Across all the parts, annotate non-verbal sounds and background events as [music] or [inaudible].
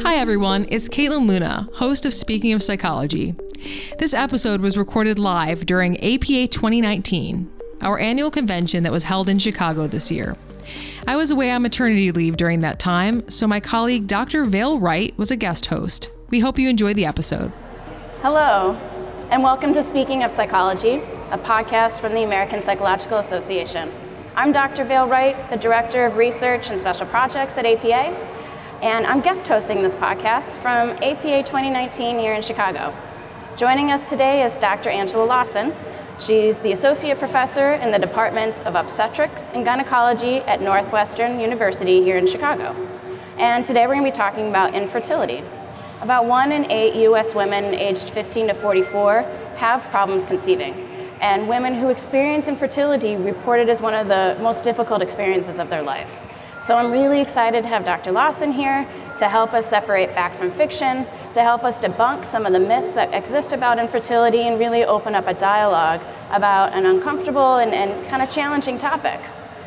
Hi, everyone. It's Kaitlin Luna, host of Speaking of Psychology. This episode was recorded live during APA 2019, our annual convention that was held in Chicago this year. I was away on maternity leave during that time, so my colleague Dr. Vaile Wright was a guest host. We hope you enjoy the episode. Hello, and welcome to Speaking of Psychology, a podcast from the American Psychological Association. I'm Dr. Vaile Wright, the Director of Research and Special Projects at APA, and I'm guest hosting this podcast from APA 2019 here in Chicago. Joining us today is Dr. Angela Lawson. She's the Associate Professor in the Departments of Obstetrics and Gynecology at Northwestern University here in Chicago. And today we're going to be talking about infertility. About one in eight US women aged 15 to 44 have problems conceiving. And women who experience infertility report it as one of the most difficult experiences of their life. So I'm really excited to have Dr. Lawson here to help us separate fact from fiction, to help us debunk some of the myths that exist about infertility and really open up a dialogue about an uncomfortable and, and kind of challenging topic.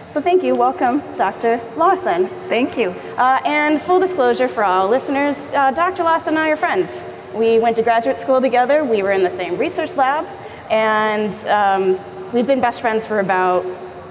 So thank you. Welcome, Dr. Lawson. Thank you. Uh, and full disclosure for all listeners, uh, Dr. Lawson and I are friends. We went to graduate school together. We were in the same research lab, and um, we've been best friends for about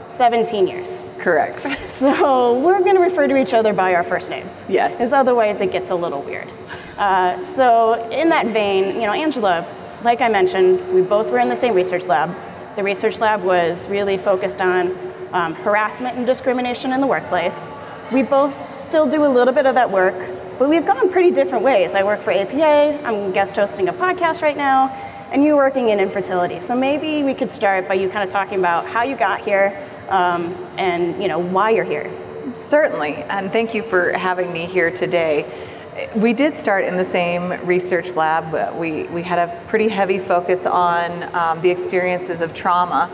17 years. Correct. [laughs] So we're going to refer to each other by our first names. Yes. Because otherwise it gets a little weird. Uh, so in that vein, you know, Angela, like I mentioned, we both were in the same research lab. The research lab was really focused on um, harassment and discrimination in the workplace. We both still do a little bit of that work, but we've gone pretty different ways. I work for APA, I'm guest hosting a podcast right now, and you're working in infertility. So maybe we could start by you kind of talking about how you got here um, and you know why you're here. Certainly, and thank you for having me here today. We did start in the same research lab. We, we had a pretty heavy focus on um, the experiences of trauma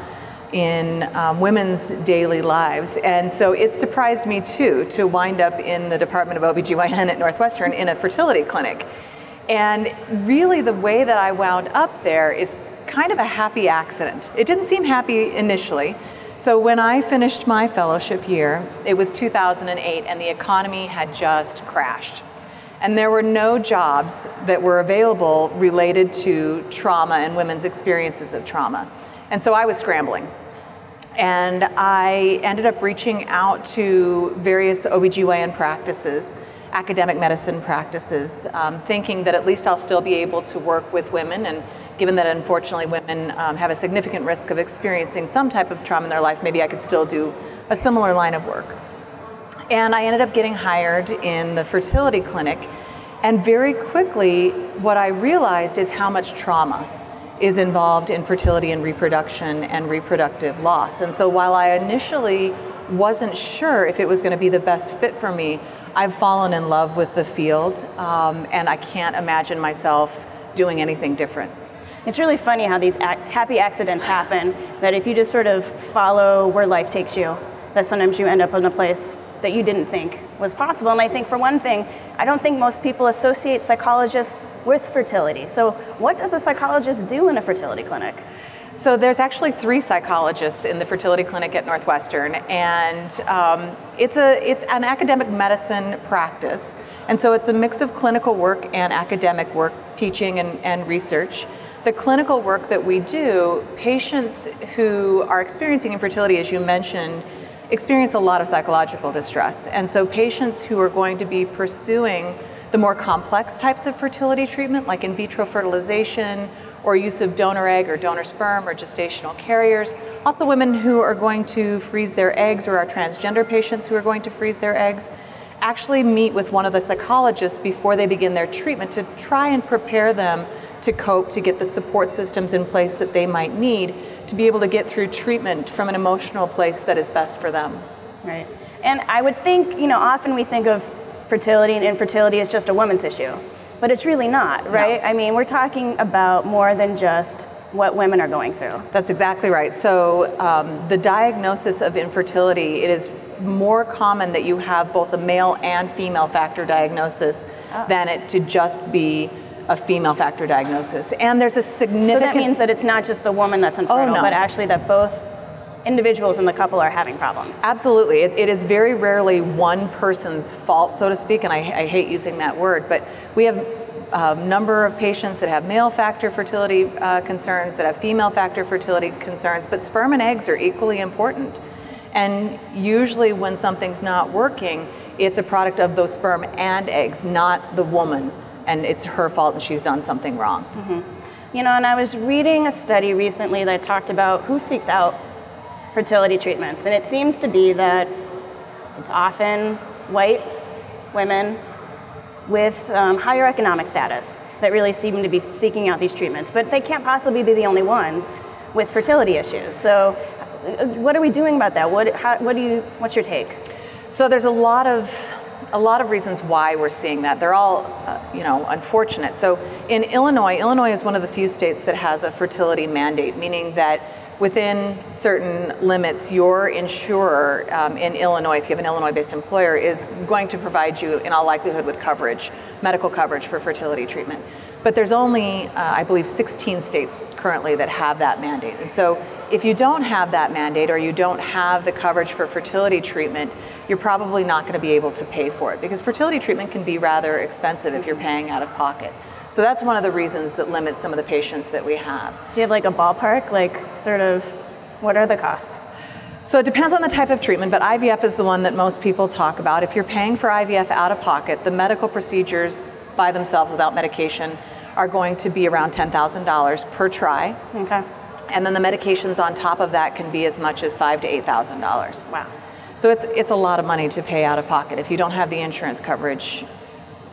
in um, women's daily lives. And so it surprised me too to wind up in the Department of OBGYN at Northwestern in a fertility clinic. And really, the way that I wound up there is kind of a happy accident. It didn't seem happy initially. So, when I finished my fellowship year, it was 2008, and the economy had just crashed. And there were no jobs that were available related to trauma and women's experiences of trauma. And so I was scrambling. And I ended up reaching out to various OBGYN practices, academic medicine practices, um, thinking that at least I'll still be able to work with women. And given that unfortunately women um, have a significant risk of experiencing some type of trauma in their life, maybe I could still do a similar line of work. And I ended up getting hired in the fertility clinic. And very quickly, what I realized is how much trauma is involved in fertility and reproduction and reproductive loss. And so while I initially wasn't sure if it was going to be the best fit for me, I've fallen in love with the field um, and I can't imagine myself doing anything different. It's really funny how these ac- happy accidents happen, that if you just sort of follow where life takes you, that sometimes you end up in a place that you didn't think was possible. And I think, for one thing, I don't think most people associate psychologists with fertility. So, what does a psychologist do in a fertility clinic? So there's actually three psychologists in the fertility clinic at Northwestern, and um, it's a it's an academic medicine practice, and so it's a mix of clinical work and academic work, teaching and, and research. The clinical work that we do, patients who are experiencing infertility, as you mentioned, experience a lot of psychological distress. And so, patients who are going to be pursuing the more complex types of fertility treatment, like in vitro fertilization or use of donor egg or donor sperm or gestational carriers, also women who are going to freeze their eggs or are transgender patients who are going to freeze their eggs, actually meet with one of the psychologists before they begin their treatment to try and prepare them to cope, to get the support systems in place that they might need to be able to get through treatment from an emotional place that is best for them. Right. And I would think, you know, often we think of fertility and infertility as just a woman's issue, but it's really not, right? No. I mean, we're talking about more than just what women are going through. That's exactly right. So, um, the diagnosis of infertility, it is more common that you have both a male and female factor diagnosis Oh. than it to just be a female factor diagnosis. And there's a significant. So that means that it's not just the woman that's infertile, Oh, no. but actually that both individuals in the couple are having problems. Absolutely. It, it is very rarely one person's fault, so to speak, and I, I hate using that word, but we have a number of patients that have male factor fertility uh, concerns, that have female factor fertility concerns, but sperm and eggs are equally important. And usually, when something's not working, it's a product of those sperm and eggs, not the woman, and it's her fault and she's done something wrong. You know, and I was reading a study recently that talked about who seeks out fertility treatments, and it seems to be that it's often white women with um, higher economic status that really seem to be seeking out these treatments, but they can't possibly be the only ones with fertility issues. So, uh, what are we doing about that? What, how, what do you, what's your take? So there's a lot of a lot of reasons why we're seeing that. They're all, uh, you know, unfortunate. So in Illinois, Illinois is one of the few states that has a fertility mandate, meaning that within certain limits, your insurer um, in Illinois, if you have an Illinois-based employer, is going to provide you, in all likelihood, with coverage, medical coverage for fertility treatment. But there's only, uh, I believe, 16 states currently that have that mandate. And so if you don't have that mandate or you don't have the coverage for fertility treatment, you're probably not going to be able to pay for it because fertility treatment can be rather expensive if you're paying out of pocket. So that's one of the reasons that limits some of the patients that we have. Do you have like a ballpark, like sort of, what are the costs? So it depends on the type of treatment, but IVF is the one that most people talk about. If you're paying for IVF out of pocket, the medical procedures by themselves without medication are going to be around $10,000 per try. Okay. And then the medications on top of that can be as much as five to eight thousand dollars. Wow. So it's it's a lot of money to pay out of pocket. If you don't have the insurance coverage,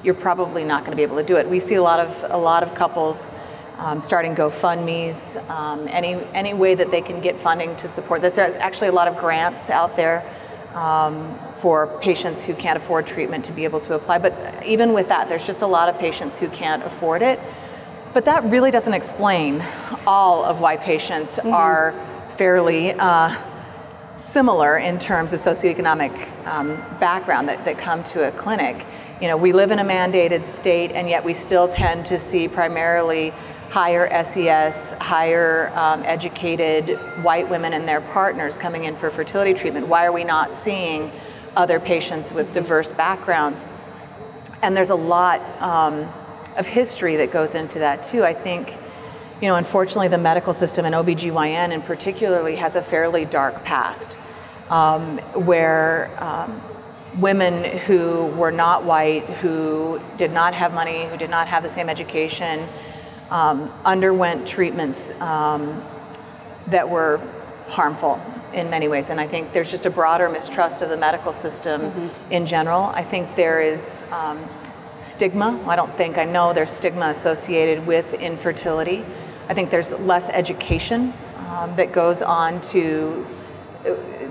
you're probably not going to be able to do it. We see a lot of a lot of couples um, starting GoFundmes, um, any any way that they can get funding to support this. There's actually a lot of grants out there um, for patients who can't afford treatment to be able to apply. But even with that, there's just a lot of patients who can't afford it. But that really doesn't explain all of why patients are fairly uh, similar in terms of socioeconomic um, background that, that come to a clinic. You know, we live in a mandated state, and yet we still tend to see primarily higher SES, higher um, educated white women and their partners coming in for fertility treatment. Why are we not seeing other patients with diverse backgrounds? And there's a lot um, of history that goes into that too. I think, you know, unfortunately, the medical system and OBGYN in particularly has a fairly dark past um, where um, women who were not white, who did not have money, who did not have the same education, um, underwent treatments um, that were harmful in many ways. And I think there's just a broader mistrust of the medical system in general. I think there is um, stigma. I don't think, I know there's stigma associated with infertility. I think there's less education um, that goes on to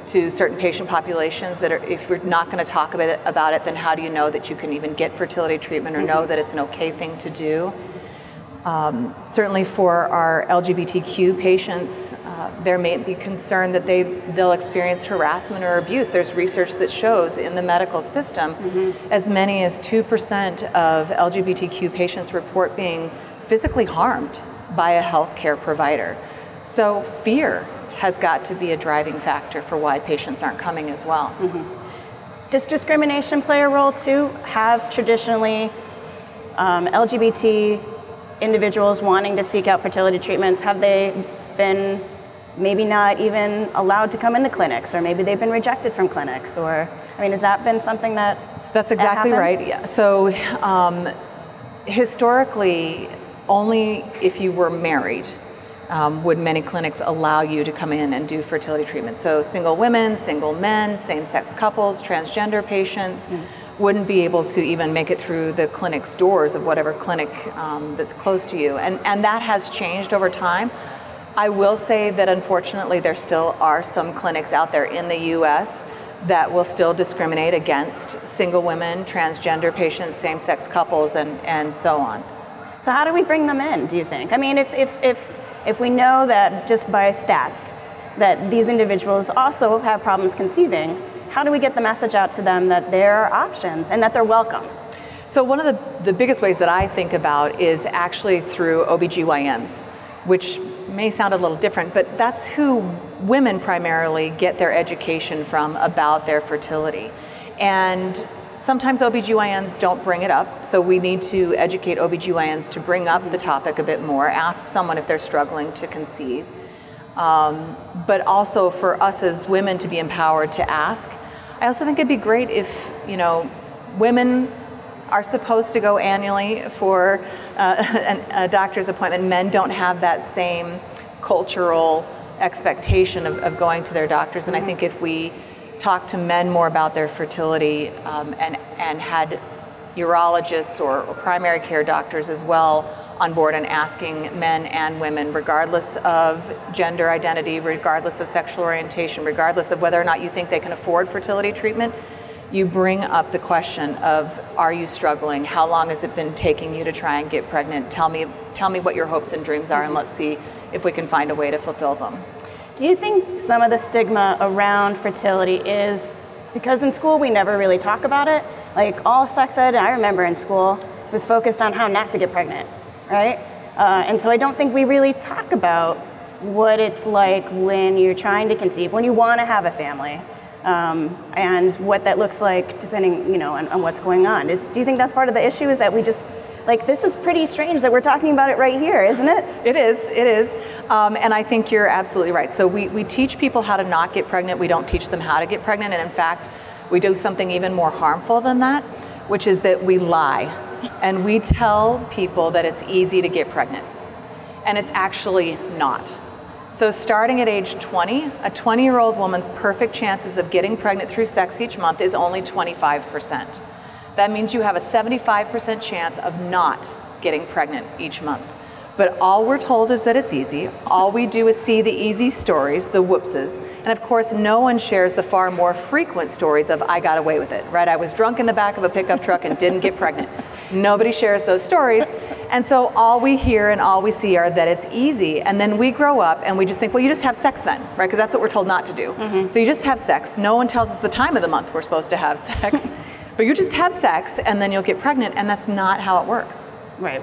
to certain patient populations that are, if you're not going to talk about it, about it, then how do you know that you can even get fertility treatment or know that it's an okay thing to do? Um, certainly for our LGBTQ patients, uh, there may be concern that they, they'll experience harassment or abuse. There's research that shows in the medical system as many as 2% of LGBTQ patients report being physically harmed by a healthcare provider. So fear has got to be a driving factor for why patients aren't coming as well. Does discrimination play a role too? Have traditionally um, LGBT individuals wanting to seek out fertility treatments, have they been maybe not even allowed to come into clinics, or maybe they've been rejected from clinics? Or, I mean, has that been something that That's exactly happens? right. Yeah. So, um, historically, only if you were married um, would many clinics allow you to come in and do fertility treatment. So, single women, single men, same sex couples, transgender patients wouldn't be able to even make it through the clinic's doors of whatever clinic um, that's close to you. And, and that has changed over time. I will say that unfortunately, there still are some clinics out there in the US that will still discriminate against single women, transgender patients, same sex couples, and, and so on. So how do we bring them in, do you think? I mean, if, if, if, if we know that just by stats that these individuals also have problems conceiving, how do we get the message out to them that there are options and that they're welcome? So one of the, the biggest ways that I think about is actually through OBGYNs. which may sound a little different, but that's who women primarily get their education from about their fertility. And sometimes OBGYNs don't bring it up, so we need to educate OBGYNs to bring up the topic a bit more, ask someone if they're struggling to conceive. Um, but also for us as women to be empowered to ask. I also think it'd be great if, you know, women are supposed to go annually for uh, [laughs] a doctor's appointment. Men don't have that same cultural expectation of, of going to their doctors. And I think if we talk to men more about their fertility um, and, and had urologists or, or, primary care doctors as well on board and asking men and women, regardless of gender identity, regardless of sexual orientation, regardless of whether or not you think they can afford fertility treatment, you bring up the question of are you struggling? How long has it been taking you to try and get pregnant? Tell me tell me what your hopes and dreams are and mm-hmm. let's see if we can find a way to fulfill them. Do you think some of the stigma around fertility is because in school we never really talk about it like all sex ed i remember in school was focused on how not to get pregnant right uh, and so i don't think we really talk about what it's like when you're trying to conceive when you want to have a family um, and what that looks like depending, you know, on, on, what's going on. Is, do you think that's part of the issue? Is that we just like this is pretty strange that we're talking about it right here, isn't it? It is. It is. Um, and I think you're absolutely right. So we we teach people how to not get pregnant. We don't teach them how to get pregnant, and in fact, we do something even more harmful than that, which is that we lie, and we tell people that it's easy to get pregnant, and it's actually not. So, starting at age 20, a 20 year old woman's perfect chances of getting pregnant through sex each month is only 25%. That means you have a 75% chance of not getting pregnant each month. But all we're told is that it's easy. All we do is see the easy stories, the whoopses. And of course, no one shares the far more frequent stories of, I got away with it, right? I was drunk in the back of a pickup truck and didn't get pregnant. Nobody shares those stories. And so all we hear and all we see are that it's easy. And then we grow up and we just think, well, you just have sex then, right? Because that's what we're told not to do. Mm-hmm. So you just have sex. No one tells us the time of the month we're supposed to have [laughs] sex. but you just have sex and then you'll get pregnant. And that's not how it works. Right.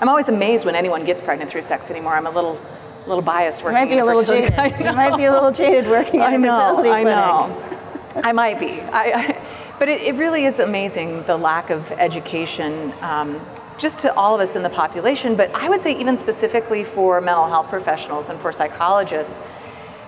I'm always amazed when anyone gets pregnant through sex anymore. I'm a little, little biased working. You might be a little jaded. You [laughs] might be a little jaded working at I know, a fertility I know. I might be. I, I, but it, it, really is amazing the lack of education, um, just to all of us in the population. But I would say even specifically for mental health professionals and for psychologists,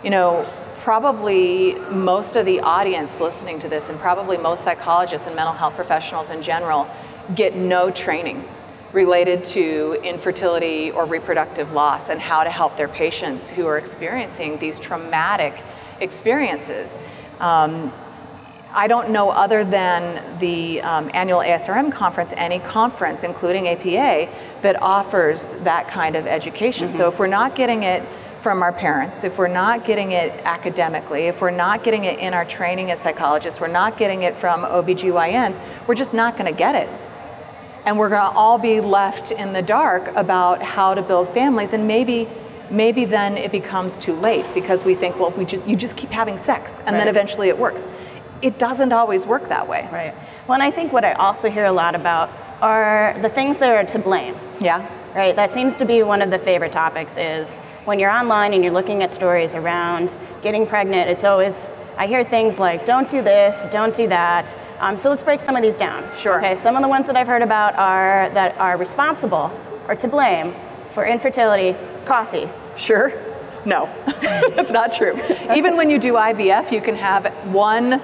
you know, probably most of the audience listening to this, and probably most psychologists and mental health professionals in general, get no training related to infertility or reproductive loss and how to help their patients who are experiencing these traumatic experiences. Um, I don't know, other than the um, annual ASRM conference, any conference, including APA, that offers that kind of education. Mm-hmm. So if we're not getting it from our parents, if we're not getting it academically, if we're not getting it in our training as psychologists, we're not getting it from OBGYNs, we're just not going to get it and we're going to all be left in the dark about how to build families. And maybe maybe then it becomes too late because we think well we just you just keep having sex and right. then eventually it works. It doesn't always work that way. Right. Well and i think what i also hear a lot about are the things that are to blame. Yeah. Right? That seems to be one of the favorite topics is when you're online and you're looking at stories around getting pregnant it's always I hear things like, don't do this, don't do that. Um, so let's break some of these down. Sure. Okay, some of the ones that I've heard about are that are responsible or to blame for infertility, coffee. Sure. No, [laughs] that's not true. Even when you do IVF, you can have one,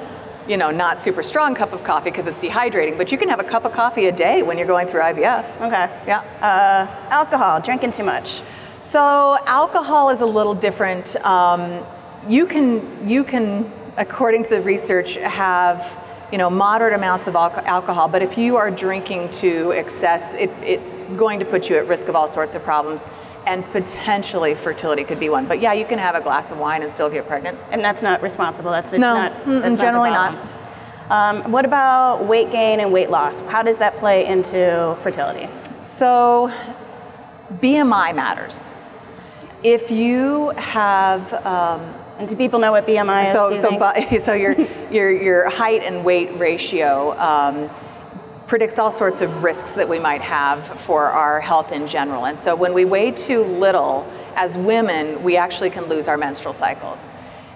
you know, not super strong cup of coffee because it's dehydrating, but you can have a cup of coffee a day when you're going through IVF. Okay. Yeah. Uh, alcohol, drinking too much. So alcohol is a little different. Um, you can you can according to the research, have you know moderate amounts of alcohol. But if you are drinking to excess, it, it's going to put you at risk of all sorts of problems. And potentially fertility could be one. But yeah, you can have a glass of wine and still get pregnant. And that's not responsible. That's no, not, that's generally not. not. Um, what about weight gain and weight loss? How does that play into fertility? So, BMI matters. If you have um, and do people know what BMI is? So, so, [laughs] so your, your, your height and weight ratio um, predicts all sorts of risks that we might have for our health in general. And so when we weigh too little, as women, we actually can lose our menstrual cycles.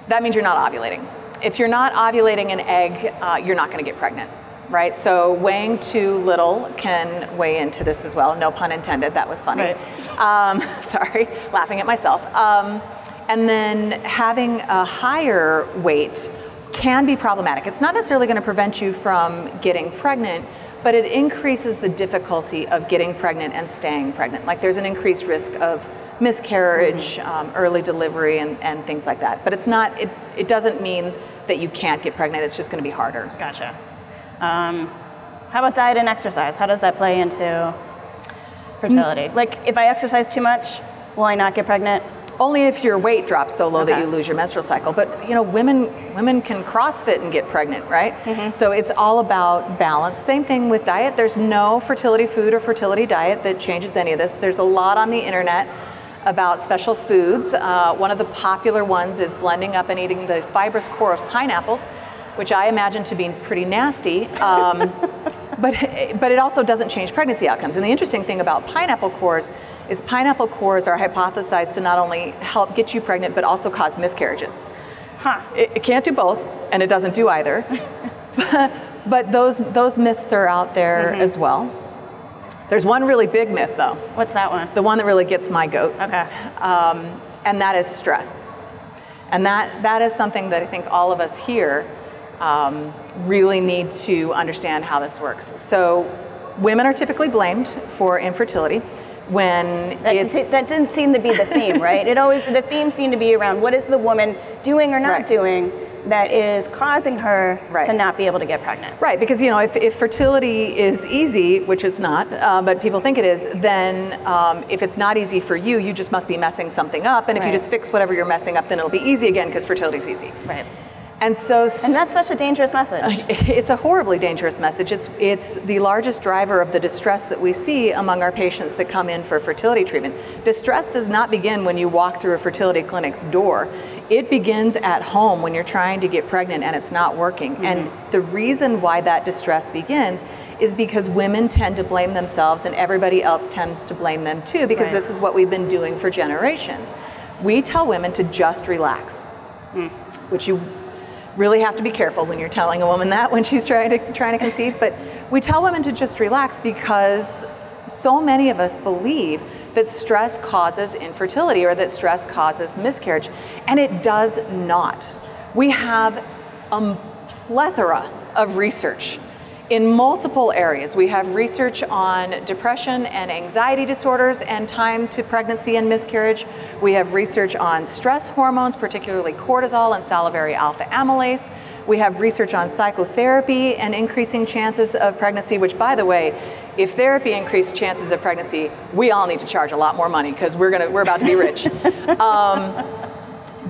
That means you're not ovulating. If you're not ovulating an egg, uh, you're not going to get pregnant right? So weighing too little can weigh into this as well. No pun intended. That was funny. Right. Um, [laughs] sorry, laughing at myself. Um, and then having a higher weight can be problematic. It's not necessarily going to prevent you from getting pregnant, but it increases the difficulty of getting pregnant and staying pregnant. Like there's an increased risk of miscarriage, mm-hmm. um, early delivery, and, and things like that. But it's not, it, it doesn't mean that you can't get pregnant, it's just going to be harder. Gotcha. Um, how about diet and exercise? How does that play into fertility? Mm. Like if I exercise too much, will I not get pregnant? Only if your weight drops so low okay. that you lose your menstrual cycle. But you know, women women can CrossFit and get pregnant, right? Mm-hmm. So it's all about balance. Same thing with diet. There's no fertility food or fertility diet that changes any of this. There's a lot on the internet about special foods. Uh, one of the popular ones is blending up and eating the fibrous core of pineapples, which I imagine to be pretty nasty. Um, [laughs] but but it also doesn't change pregnancy outcomes. And the interesting thing about pineapple cores is pineapple cores are hypothesized to not only help get you pregnant but also cause miscarriages. Huh. It, it can't do both, and it doesn't do either. [laughs] but those those myths are out there mm-hmm. as well. There's one really big myth though. What's that one? The one that really gets my goat. Okay. Um, and that is stress. And that that is something that I think all of us here um, really need to understand how this works. So, women are typically blamed for infertility when that, that didn't seem to be the theme, right? It always the theme seemed to be around what is the woman doing or not right. doing that is causing her right. to not be able to get pregnant. Right, because you know if, if fertility is easy, which it's not, uh, but people think it is, then um, if it's not easy for you, you just must be messing something up. And if right. you just fix whatever you're messing up, then it'll be easy again because fertility is easy. Right. And so, and that's such a dangerous message. [laughs] It's a horribly dangerous message. It's it's the largest driver of the distress that we see among our patients that come in for fertility treatment. Distress does not begin when you walk through a fertility clinic's door. It begins at home when you're trying to get pregnant and it's not working. Mm-hmm. And the reason why that distress begins is because women tend to blame themselves and everybody else tends to blame them too because right. this is what we've been doing for generations. We tell women to just relax. Mm. Which you really have to be careful when you're telling a woman that when she's trying to trying to conceive. But we tell women to just relax because so many of us believe that stress causes infertility or that stress causes miscarriage, and it does not. We have a plethora of research in multiple areas. We have research on depression and anxiety disorders and time to pregnancy and miscarriage. We have research on stress hormones, particularly cortisol and salivary alpha amylase. We have research on psychotherapy and increasing chances of pregnancy, which, by the way, if therapy increased chances of pregnancy, we all need to charge a lot more money because we're gonna we're about to be rich. [laughs] um,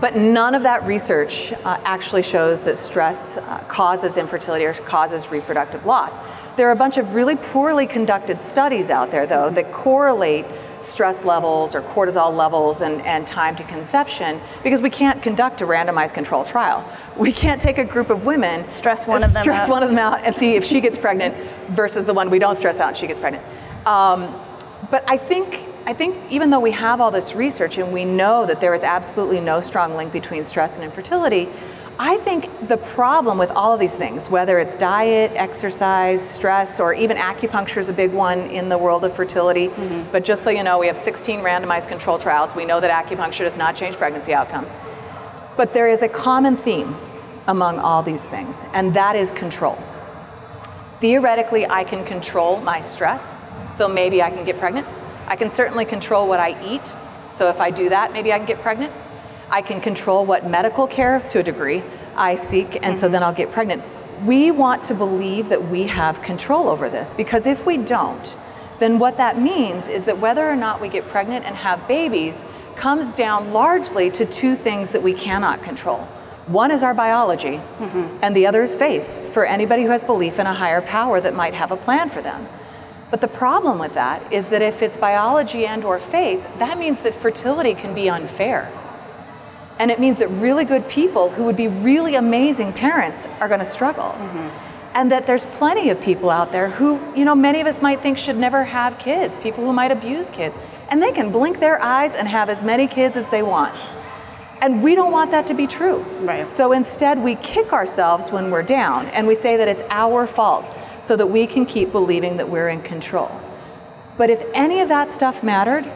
but none of that research uh, actually shows that stress uh, causes infertility or causes reproductive loss. There are a bunch of really poorly conducted studies out there, though, that correlate stress levels or cortisol levels and, and time to conception because we can't conduct a randomized control trial. We can't take a group of women, stress one of them stress out. one of them out and see if she gets pregnant [laughs] versus the one we don't stress out and she gets pregnant. Um, but I think I think even though we have all this research and we know that there is absolutely no strong link between stress and infertility, I think the problem with all of these things, whether it's diet, exercise, stress, or even acupuncture is a big one in the world of fertility. Mm-hmm. But just so you know, we have 16 randomized control trials. We know that acupuncture does not change pregnancy outcomes. But there is a common theme among all these things, and that is control. Theoretically, I can control my stress, so maybe I can get pregnant I can certainly control what I eat. So if I do that, maybe I can get pregnant. I can control what medical care to a degree I seek, and mm-hmm. so then I'll get pregnant. We want to believe that we have control over this because if we don't, then what that means is that whether or not we get pregnant and have babies comes down largely to two things that we cannot control. One is our biology, mm-hmm. and the other is faith for anybody who has belief in a higher power that might have a plan for them. But the problem with that is that if it's biology and or faith, that means that fertility can be unfair. And it means that really good people who would be really amazing parents are going to struggle. Mm-hmm. and that there's plenty of people out there who, you know, many of us might think should never have kids, people who might abuse kids, and they can blink their eyes and have as many kids as they want. And we don't want that to be true. Right. So instead, we kick ourselves when we're down and we say that it's our fault so that we can keep believing that we're in control. But if any of that stuff mattered,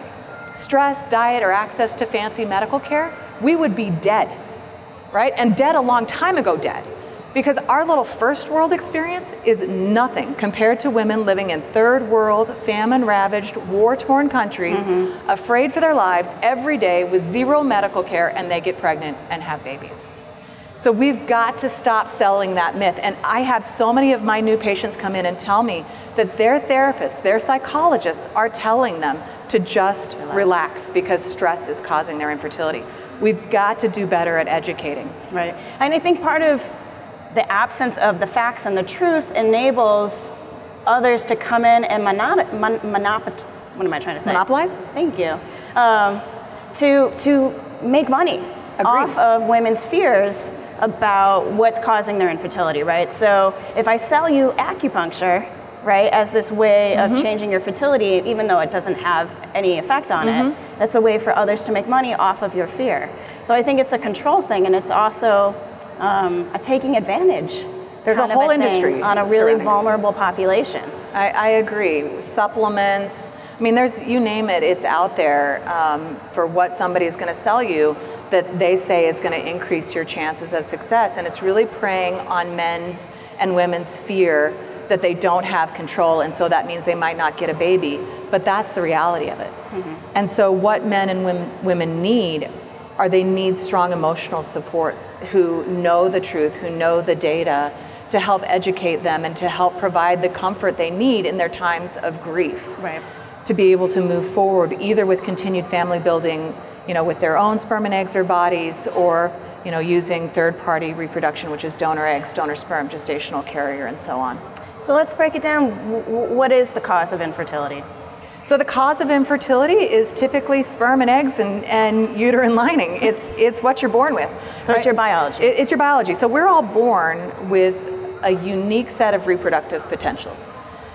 stress, diet, or access to fancy medical care, we would be dead, right? And dead a long time ago, dead. Because our little first world experience is nothing compared to women living in third world, famine ravaged, war torn countries, mm-hmm. afraid for their lives every day with zero medical care, and they get pregnant and have babies. So we've got to stop selling that myth. And I have so many of my new patients come in and tell me that their therapists, their psychologists are telling them to just relax, relax because stress is causing their infertility. We've got to do better at educating. Right. And I think part of the absence of the facts and the truth enables others to come in and monop- mon- monop- what am I trying to say? Monopolize? Thank you. Um, to, to make money Agreed. off of women's fears about what's causing their infertility, right? So if I sell you acupuncture, right, as this way mm-hmm. of changing your fertility, even though it doesn't have any effect on mm-hmm. it, that's a way for others to make money off of your fear. So I think it's a control thing, and it's also um, a taking advantage. There's a whole a industry on a really vulnerable population. I, I, agree. Supplements. I mean, there's you name it. It's out there um, for what somebody is going to sell you that they say is going to increase your chances of success, and it's really preying on men's and women's fear that they don't have control, and so that means they might not get a baby. But that's the reality of it. Mm-hmm. And so, what men and women, women need are they need strong emotional supports who know the truth, who know the data to help educate them and to help provide the comfort they need in their times of grief. Right. To be able to move forward either with continued family building, you know, with their own sperm and eggs or bodies or you know, using third-party reproduction, which is donor eggs, donor sperm, gestational carrier, and so on. So let's break it down. What is the cause of infertility? So the cause of infertility is typically sperm and eggs and, and uterine lining. It's, it's what you're born with. So right? it's your biology. It, it's your biology. So we're all born with a unique set of reproductive potentials.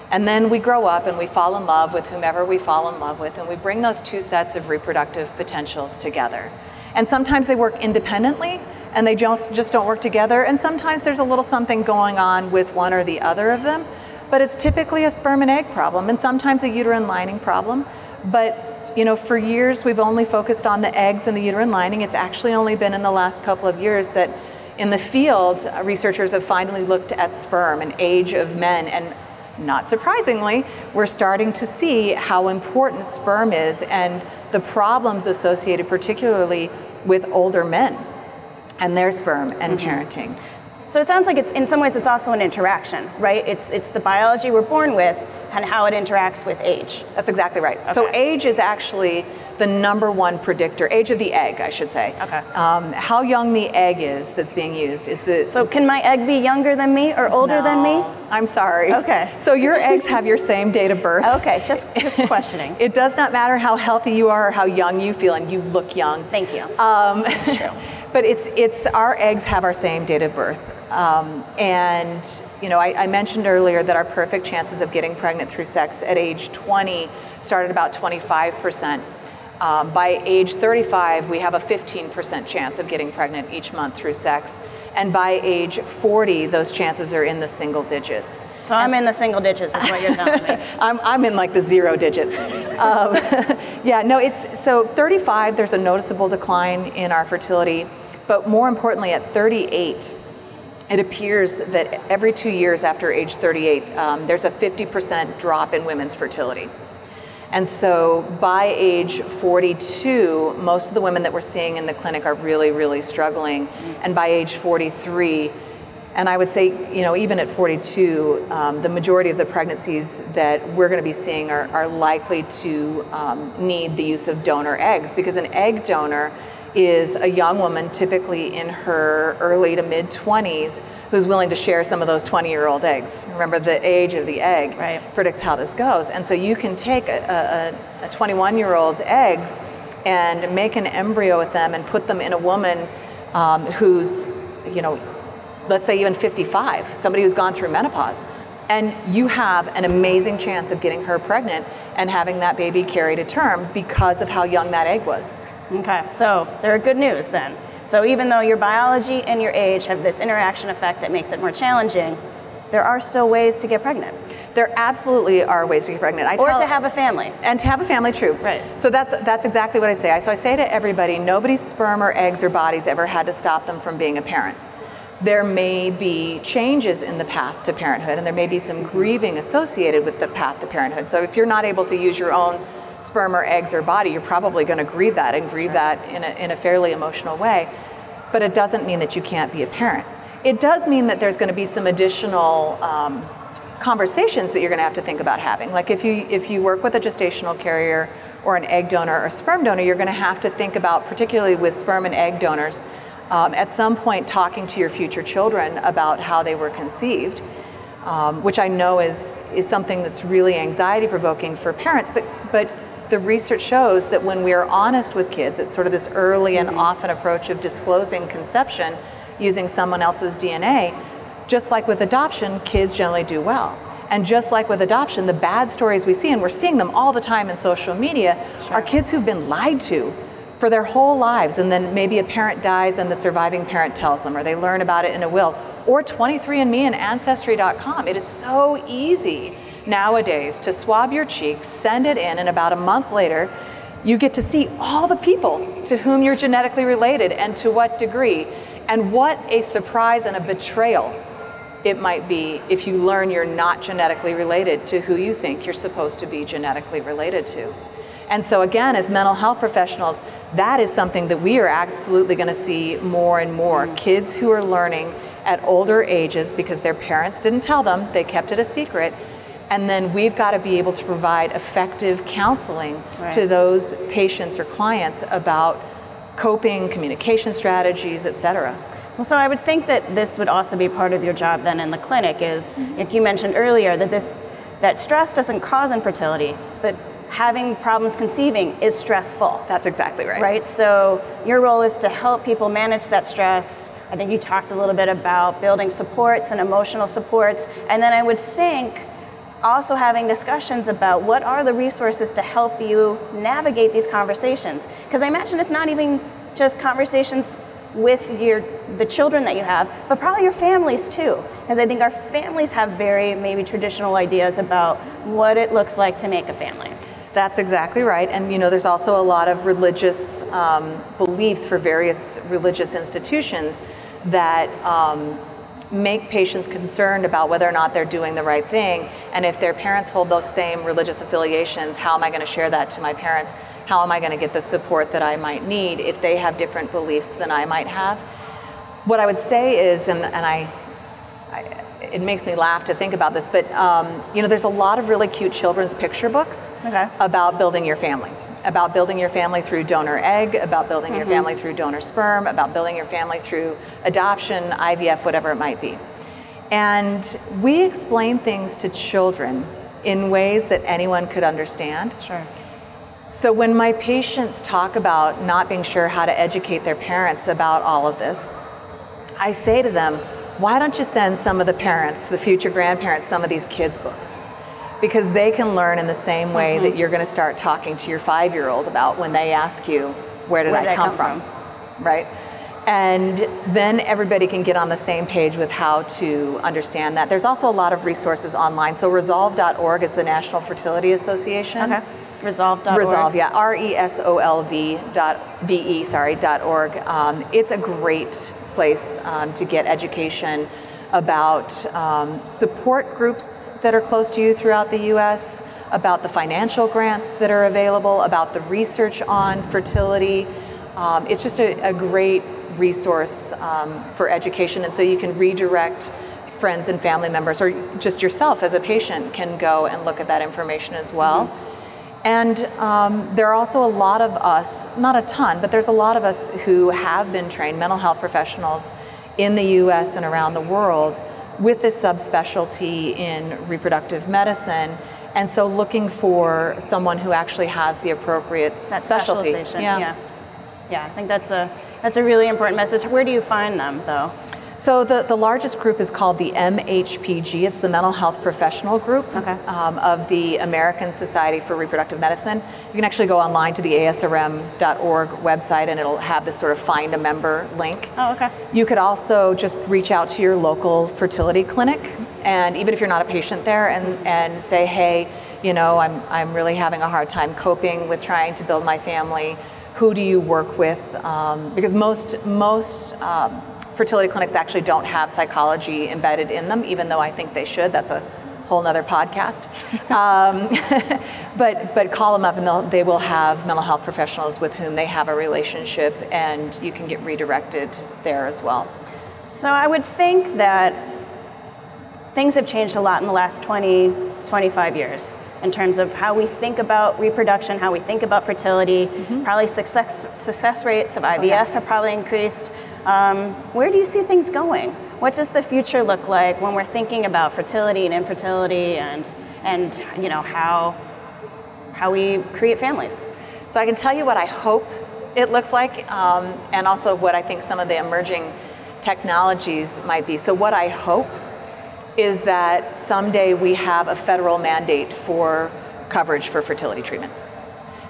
And then we grow up and we fall in love with whomever we fall in love with, and we bring those two sets of reproductive potentials together. And sometimes they work independently and they just, just don't work together, and sometimes there's a little something going on with one or the other of them but it's typically a sperm and egg problem and sometimes a uterine lining problem. But you know, for years we've only focused on the eggs and the uterine lining. It's actually only been in the last couple of years that in the field, researchers have finally looked at sperm and age of men and not surprisingly, we're starting to see how important sperm is and the problems associated particularly with older men and their sperm and mm-hmm. parenting. So it sounds like it's in some ways it's also an interaction, right? It's it's the biology we're born with and how it interacts with age. That's exactly right. Okay. So age is actually the number one predictor. Age of the egg, I should say. Okay. Um, how young the egg is that's being used is the. So can my egg be younger than me or older no, than me? I'm sorry. Okay. So your eggs have your same date of birth. Okay, just just [laughs] questioning. it does not matter how healthy you are or how young you feel, and you look young. Thank you. Um, That's true. [laughs] but it's it's our eggs have our same date of birth. Um, and you know, I, I, mentioned earlier that our perfect chances of getting pregnant through sex at age 20 started about 25%. Um, by age 35, we have a 15% chance of getting pregnant each month through sex. And by age 40, those chances are in the single digits. So I'm in the single digits, is what you're telling me. [laughs] I'm, I'm in like the zero digits. um, [laughs] yeah, no, it's so 35, there's a noticeable decline in our fertility. But more importantly, at 38, it appears that every two years after age 38, um, there's a 50% drop in women's fertility. And so by age 42, most of the women that we're seeing in the clinic are really, really struggling. And by age 43, and I would say, you know, even at 42, um, the majority of the pregnancies that we're going to be seeing are, are likely to um, need the use of donor eggs because an egg donor is a young woman, typically in her early to mid 20s, who's willing to share some of those 20 year old eggs. Remember, the age of the egg right. predicts how this goes. And so you can take a 21 year old's eggs and make an embryo with them and put them in a woman um, who's, you know, let's say even 55, somebody who's gone through menopause. And you have an amazing chance of getting her pregnant and having that baby carry to term because of how young that egg was. Okay, so there are good news then. So even though your biology and your age have this interaction effect that makes it more challenging, there are still ways to get pregnant. There absolutely are ways to get pregnant. I or tell, to have a family. and to have a family, true. Right. So that's that's exactly what I say. So I say to everybody, nobody's sperm or eggs or bodies ever had to stop them from being a parent. There may be changes in the path to parenthood, and there may be some grieving associated with the path to parenthood. So if you're not able to use your own sperm or eggs or body, you're probably going to grieve that and grieve that in a, in a fairly emotional way. But it doesn't mean that you can't be a parent. It does mean that there's going to be some additional um, conversations that you're going to have to think about having. Like if you if you work with a gestational carrier or an egg donor or sperm donor, you're going to have to think about, particularly with sperm and egg donors, um, at some point talking to your future children about how they were conceived, um, which I know is is something that's really anxiety provoking for parents. But but the research shows that when we are honest with kids, it's sort of this early and mm-hmm. often approach of disclosing conception using someone else's DNA just like with adoption, kids generally do well. And just like with adoption, the bad stories we see, and we're seeing them all the time in social media, are kids who've been lied to for their whole lives. And then maybe a parent dies and the surviving parent tells them, or they learn about it in a will. Or 23andMe and Ancestry.com. It is so easy nowadays to swab your cheek, send it in, and about a month later, you get to see all the people to whom you're genetically related and to what degree. And what a surprise and a betrayal it might be if you learn you're not genetically related to who you think you're supposed to be genetically related to. And so, again, as mental health professionals, that is something that we are absolutely going to see more and more. Kids who are learning at older ages because their parents didn't tell them, they kept it a secret. And then we've got to be able to provide effective counseling Right. to those patients or clients about coping, communication strategies, et cetera. Well, so I would think that this would also be part of your job then in the clinic is mm-hmm. if you mentioned earlier that this that stress doesn't cause infertility, but having problems conceiving is stressful. That's exactly right. Right? So your role is to help people manage that stress. I think you talked a little bit about building supports and emotional supports. And then I would think also having discussions about what are the resources to help you navigate these conversations. Because I imagine it's not even just conversations with your the children that you have, but probably your families too. Because I think our families have very maybe traditional ideas about what it looks like to make a family. That's exactly right. And you know, there's also a lot of religious um, beliefs for various religious institutions that um, make patients concerned about whether or not they're doing the right thing. And if their parents hold those same religious affiliations, how am I going to share that to my parents? How am I going to get the support that I might need if they have different beliefs than I might have? What I would say is, and, and I, I, it makes me laugh to think about this, but um, you know, there's a lot of really cute children's picture books Okay. about building your family, about building your family through donor egg, about building your mm-hmm. family through donor sperm, about building your family through adoption, IVF, whatever it might be. And we explain things to children in ways that anyone could understand. Sure. So when my patients talk about not being sure how to educate their parents about all of this, I say to them, why don't you send some of the parents, the future grandparents, some of these kids' books? Because they can learn in the same way Mm-hmm. that you're going to start talking to your five year old about when they ask you, Where did, Where I, did I come, come from? Right? And then everybody can get on the same page with how to understand that. There's also a lot of resources online. So resolve.org is the National Fertility Association. Okay. Resolve.org. Resolve, yeah, R E S O L V dot V E, sorry, dot org. Um, it's a great place um, to get education about um, support groups that are close to you throughout the U.S., about the financial grants that are available, about the research on fertility. Um, it's just a, a great resource um, for education, and so you can redirect friends and family members, or just yourself as a patient, can go and look at that information as well. And um, there are also a lot of us, not a ton, but there's a lot of us who have been trained, mental health professionals in the US and around the world, with this subspecialty in reproductive medicine. And so looking for someone who actually has the appropriate that specialty. specialization. Yeah. yeah. I think that's a that's a really important message. Where do you find them though? So the, the largest group is called the MHPG. It's the Mental Health Professional Group Okay. um, of the American Society for Reproductive Medicine. You can actually go online to the ASRM.org website and it'll have this sort of find a member link. Oh, okay. You could also just reach out to your local fertility clinic, and even if you're not a patient there, and, and say, hey, you know, I'm, I'm really having a hard time coping with trying to build my family. Who do you work with? Um, because most, most um, fertility clinics actually don't have psychology embedded in them, even though I think they should. That's a whole nother podcast. [laughs] Um, [laughs] but, but call them up and they'll, they will have mental health professionals with whom they have a relationship, and you can get redirected there as well. So I would think that things have changed a lot in the last 20, 25 years in terms of how we think about reproduction, how we think about fertility. Probably success, success rates of IVF yeah. have probably increased. Um, where do you see things going? What does the future look like when we're thinking about fertility and infertility and, and you know, how, how we create families? So I can tell you what I hope it looks like, um, and also what I think some of the emerging technologies might be. So what I hope is that someday we have a federal mandate for coverage for fertility treatment.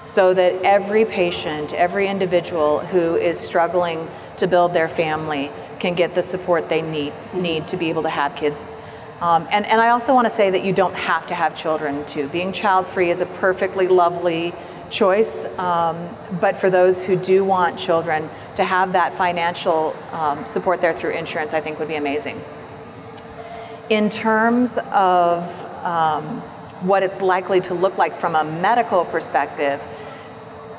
So that every patient, every individual who is struggling to build their family can get the support they need, need to be able to have kids. Um, and, and I also want to say that you don't have to have children too. Being child free is a perfectly lovely choice, um, but for those who do want children, to have that financial um, support there through insurance, I think would be amazing. In terms of um, what it's likely to look like from a medical perspective,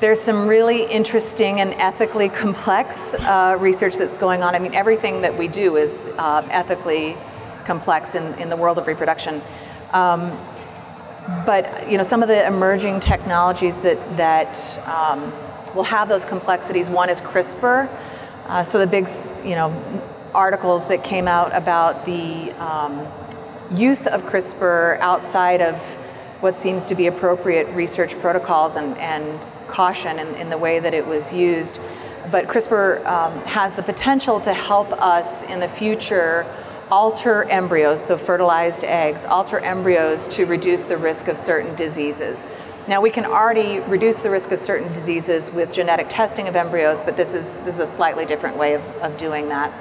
there's some really interesting and ethically complex uh, research that's going on. I mean, everything that we do is uh, ethically complex in, in the world of reproduction. Um, but you know, some of the emerging technologies that that um, will have those complexities. One is CRISPR. Uh, so the big, you know, articles that came out about the um, use of CRISPR outside of what seems to be appropriate research protocols and, and caution in, in the way that it was used. But CRISPR um, has the potential to help us in the future alter embryos, so fertilized eggs, alter embryos to reduce the risk of certain diseases. Now we can already reduce the risk of certain diseases with genetic testing of embryos, but this is this is a slightly different way of, of doing that.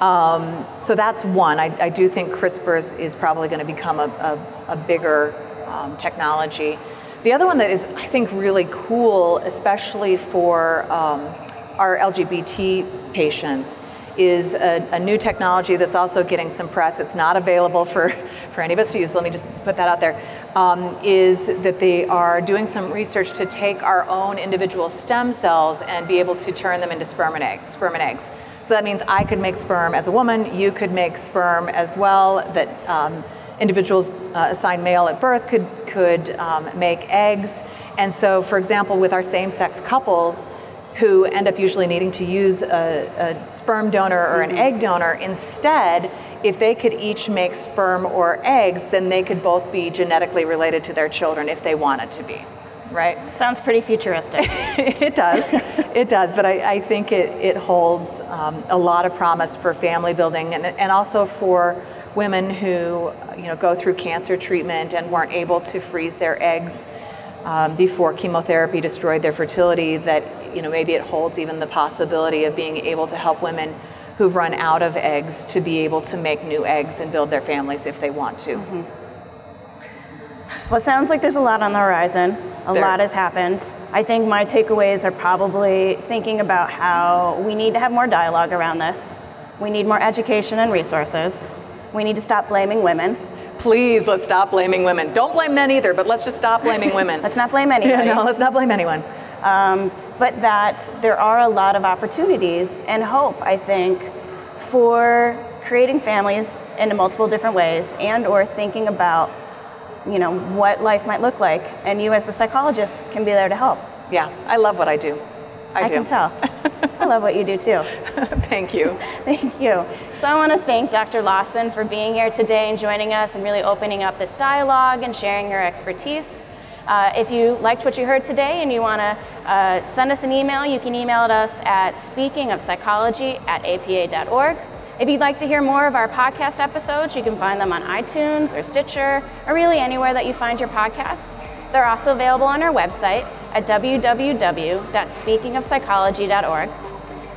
Um, so that's one. I, I, do think CRISPR is, probably going to become a, a, a bigger um, technology. The other one that is, I think, really cool, especially for um, our LGBT patients, is a, a, new technology that's also getting some press. It's not available for, [laughs] for any of us to use. Let me just put that out there. Um, is that they are doing some research to take our own individual stem cells and be able to turn them into sperm and eggs. Sperm and eggs. So that means I could make sperm as a woman. You could make sperm as well. That um, individuals uh, assigned male at birth could could um, make eggs. And so, for example, with our same-sex couples who end up usually needing to use a, a sperm donor or an egg donor. Instead, if they could each make sperm or eggs, then they could both be genetically related to their children if they wanted to be. Right? Sounds pretty futuristic. [laughs] it does. It does. But I, I think it, it holds um, a lot of promise for family building and, and also for women who you know, go through cancer treatment and weren't able to freeze their eggs um, before chemotherapy destroyed their fertility that you know maybe it holds even the possibility of being able to help women who've run out of eggs to be able to make new eggs and build their families if they want to. Mm-hmm. Well, it sounds like there's a lot on the horizon. A lot has happened. I think my takeaways are probably thinking about how we need to have more dialogue around this. We need more education and resources. We need to stop blaming women. Please, let's stop blaming women. Don't blame men either, but let's just stop blaming women. [laughs] Let's not blame anyone. [laughs] yeah, no, let's not blame anyone. um, but that there are a lot of opportunities and hope, I think, for creating families in multiple different ways and or thinking about you know what life might look like and you as the psychologist can be there to help Yeah, I love what I do. I, do. can tell i love what you do too [laughs] Thank you. Thank you. So I want to thank Dr. Lawson for being here today and joining us and really opening up this dialogue and sharing your expertise. Uh, if you liked what you heard today and you want to uh, send us an email, you can email us at speakingofpsychology at apa.org. If you'd like to hear more of our podcast episodes, you can find them on iTunes or Stitcher or really anywhere that you find your podcasts. They're also available on our website at www.speakingofpsychology.org.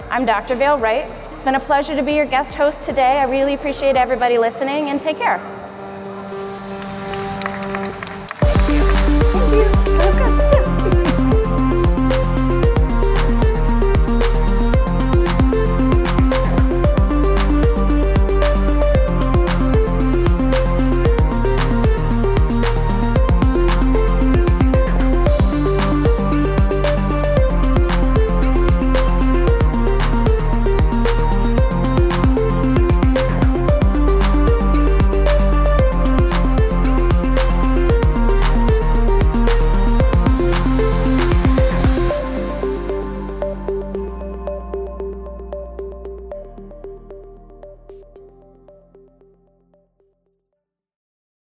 I'm Dr. Vaile Wright. It's been a pleasure to be your guest host today. I really appreciate everybody listening and take care.